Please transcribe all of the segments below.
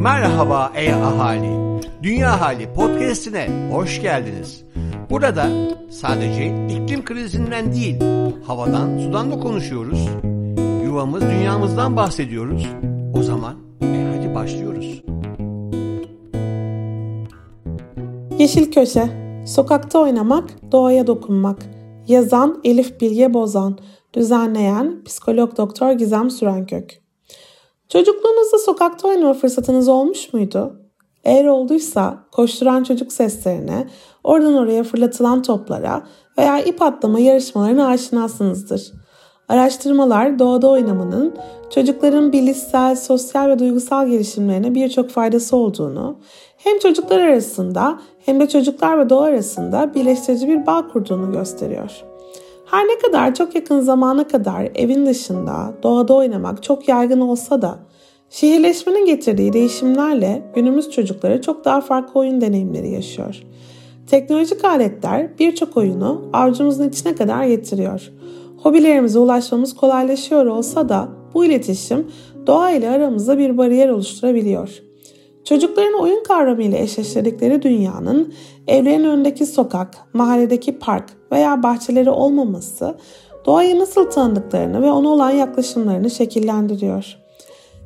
Merhaba ey ahali. Dünya Hali podcast'ine hoş geldiniz. Burada sadece iklim krizinden değil, havadan, sudan da konuşuyoruz. Yuvamız, dünyamızdan bahsediyoruz. O zaman e hadi başlıyoruz. Yeşil Köşe Sokakta oynamak, doğaya dokunmak. Yazan Elif Bilge Bozan, düzenleyen psikolog doktor Gizem Sürenkök. Çocukluğunuzda sokakta oynama fırsatınız olmuş muydu? Eğer olduysa koşturan çocuk seslerine, oradan oraya fırlatılan toplara veya ip atlama yarışmalarına aşinasınızdır. Araştırmalar doğada oynamanın çocukların bilişsel, sosyal ve duygusal gelişimlerine birçok faydası olduğunu, hem çocuklar arasında hem de çocuklar ve doğa arasında birleştirici bir bağ kurduğunu gösteriyor. Her ne kadar çok yakın zamana kadar evin dışında, doğada oynamak çok yaygın olsa da şehirleşmenin getirdiği değişimlerle günümüz çocukları çok daha farklı oyun deneyimleri yaşıyor. Teknolojik aletler birçok oyunu avcumuzun içine kadar getiriyor. Hobilerimize ulaşmamız kolaylaşıyor olsa da bu iletişim doğa ile aramızda bir bariyer oluşturabiliyor. Çocukların oyun kavramıyla eşleştirdikleri dünyanın evlerin önündeki sokak, mahalledeki park veya bahçeleri olmaması doğayı nasıl tanıdıklarını ve ona olan yaklaşımlarını şekillendiriyor.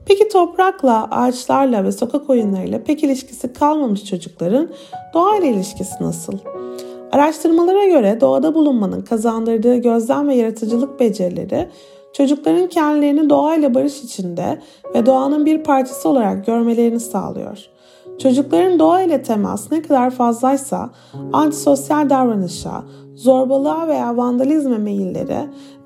Peki toprakla, ağaçlarla ve sokak oyunlarıyla pek ilişkisi kalmamış çocukların doğayla ilişkisi nasıl? Araştırmalara göre doğada bulunmanın kazandırdığı gözlem ve yaratıcılık becerileri çocukların kendilerini doğayla barış içinde ve doğanın bir parçası olarak görmelerini sağlıyor. Çocukların doğa ile temas ne kadar fazlaysa antisosyal davranışa, zorbalığa veya vandalizme meyilleri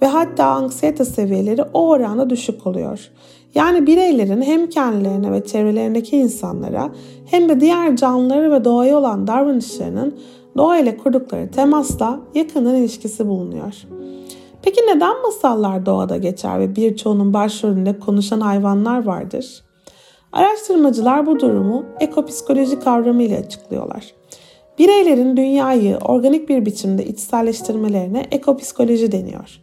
ve hatta anksiyete seviyeleri o oranda düşük oluyor. Yani bireylerin hem kendilerine ve çevrelerindeki insanlara hem de diğer canlıları ve doğaya olan davranışlarının doğa ile kurdukları temasla yakından ilişkisi bulunuyor. Peki neden masallar doğada geçer ve birçoğunun başrolünde konuşan hayvanlar vardır? Araştırmacılar bu durumu ekopsikoloji kavramı ile açıklıyorlar. Bireylerin dünyayı organik bir biçimde içselleştirmelerine ekopsikoloji deniyor.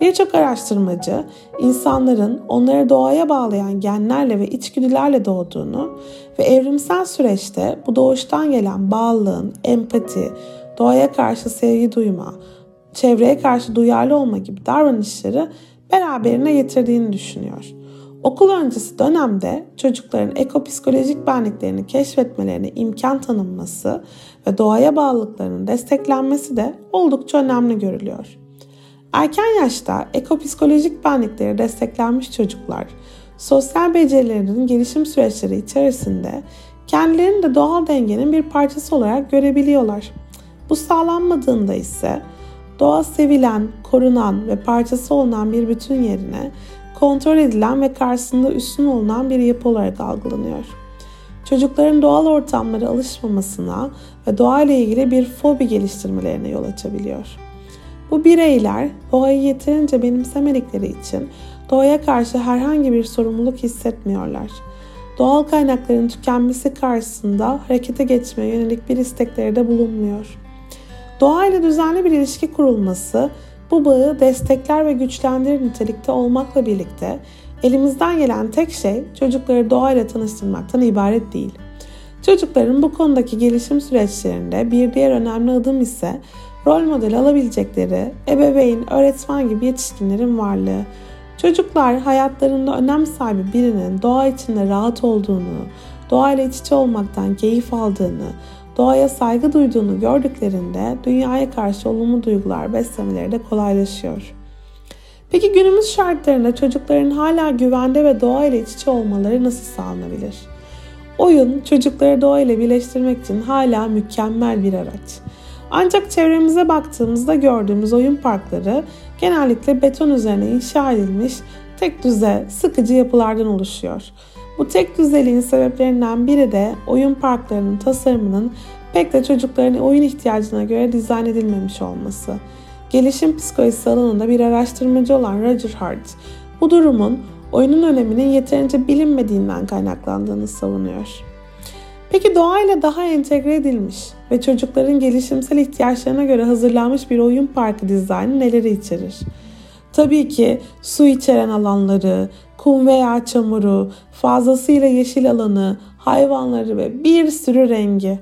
Birçok araştırmacı insanların onları doğaya bağlayan genlerle ve içgüdülerle doğduğunu ve evrimsel süreçte bu doğuştan gelen bağlılığın, empati, doğaya karşı sevgi duyma, çevreye karşı duyarlı olma gibi davranışları beraberine getirdiğini düşünüyor. Okul öncesi dönemde çocukların ekopsikolojik benliklerini keşfetmelerine imkan tanınması ve doğaya bağlılıklarının desteklenmesi de oldukça önemli görülüyor. Erken yaşta ekopsikolojik benlikleri desteklenmiş çocuklar sosyal becerilerinin gelişim süreçleri içerisinde kendilerini de doğal dengenin bir parçası olarak görebiliyorlar. Bu sağlanmadığında ise doğa sevilen, korunan ve parçası olunan bir bütün yerine kontrol edilen ve karşısında üstün olunan bir yapı olarak algılanıyor. Çocukların doğal ortamlara alışmamasına ve doğayla ilgili bir fobi geliştirmelerine yol açabiliyor. Bu bireyler doğayı yeterince benimsemedikleri için doğaya karşı herhangi bir sorumluluk hissetmiyorlar. Doğal kaynakların tükenmesi karşısında harekete geçmeye yönelik bir istekleri de bulunmuyor. Doğayla düzenli bir ilişki kurulması bu bağı destekler ve güçlendirir nitelikte olmakla birlikte elimizden gelen tek şey çocukları doğayla tanıştırmaktan ibaret değil. Çocukların bu konudaki gelişim süreçlerinde bir diğer önemli adım ise rol model alabilecekleri ebeveyn, öğretmen gibi yetişkinlerin varlığı. Çocuklar hayatlarında önem sahibi birinin doğa içinde rahat olduğunu, doğayla iç içe olmaktan keyif aldığını, doğaya saygı duyduğunu gördüklerinde dünyaya karşı olumlu duygular beslemeleri de kolaylaşıyor. Peki günümüz şartlarında çocukların hala güvende ve doğayla iç içe olmaları nasıl sağlanabilir? Oyun çocukları doğayla birleştirmek için hala mükemmel bir araç. Ancak çevremize baktığımızda gördüğümüz oyun parkları genellikle beton üzerine inşa edilmiş tek düze, sıkıcı yapılardan oluşuyor. Bu tek düzeliğin sebeplerinden biri de oyun parklarının tasarımının pek de çocukların oyun ihtiyacına göre dizayn edilmemiş olması. Gelişim psikolojisi alanında bir araştırmacı olan Roger Hart, bu durumun oyunun öneminin yeterince bilinmediğinden kaynaklandığını savunuyor. Peki doğayla daha entegre edilmiş ve çocukların gelişimsel ihtiyaçlarına göre hazırlanmış bir oyun parkı dizaynı neleri içerir? Tabii ki su içeren alanları, kum veya çamuru, fazlasıyla yeşil alanı, hayvanları ve bir sürü rengi.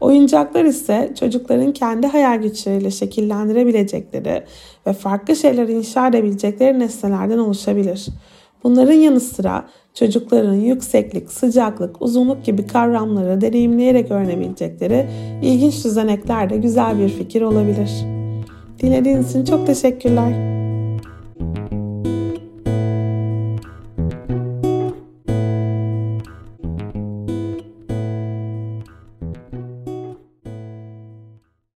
Oyuncaklar ise çocukların kendi hayal güçleriyle şekillendirebilecekleri ve farklı şeyler inşa edebilecekleri nesnelerden oluşabilir. Bunların yanı sıra çocukların yükseklik, sıcaklık, uzunluk gibi kavramları deneyimleyerek öğrenebilecekleri ilginç düzenekler de güzel bir fikir olabilir. Dinlediğiniz için çok teşekkürler.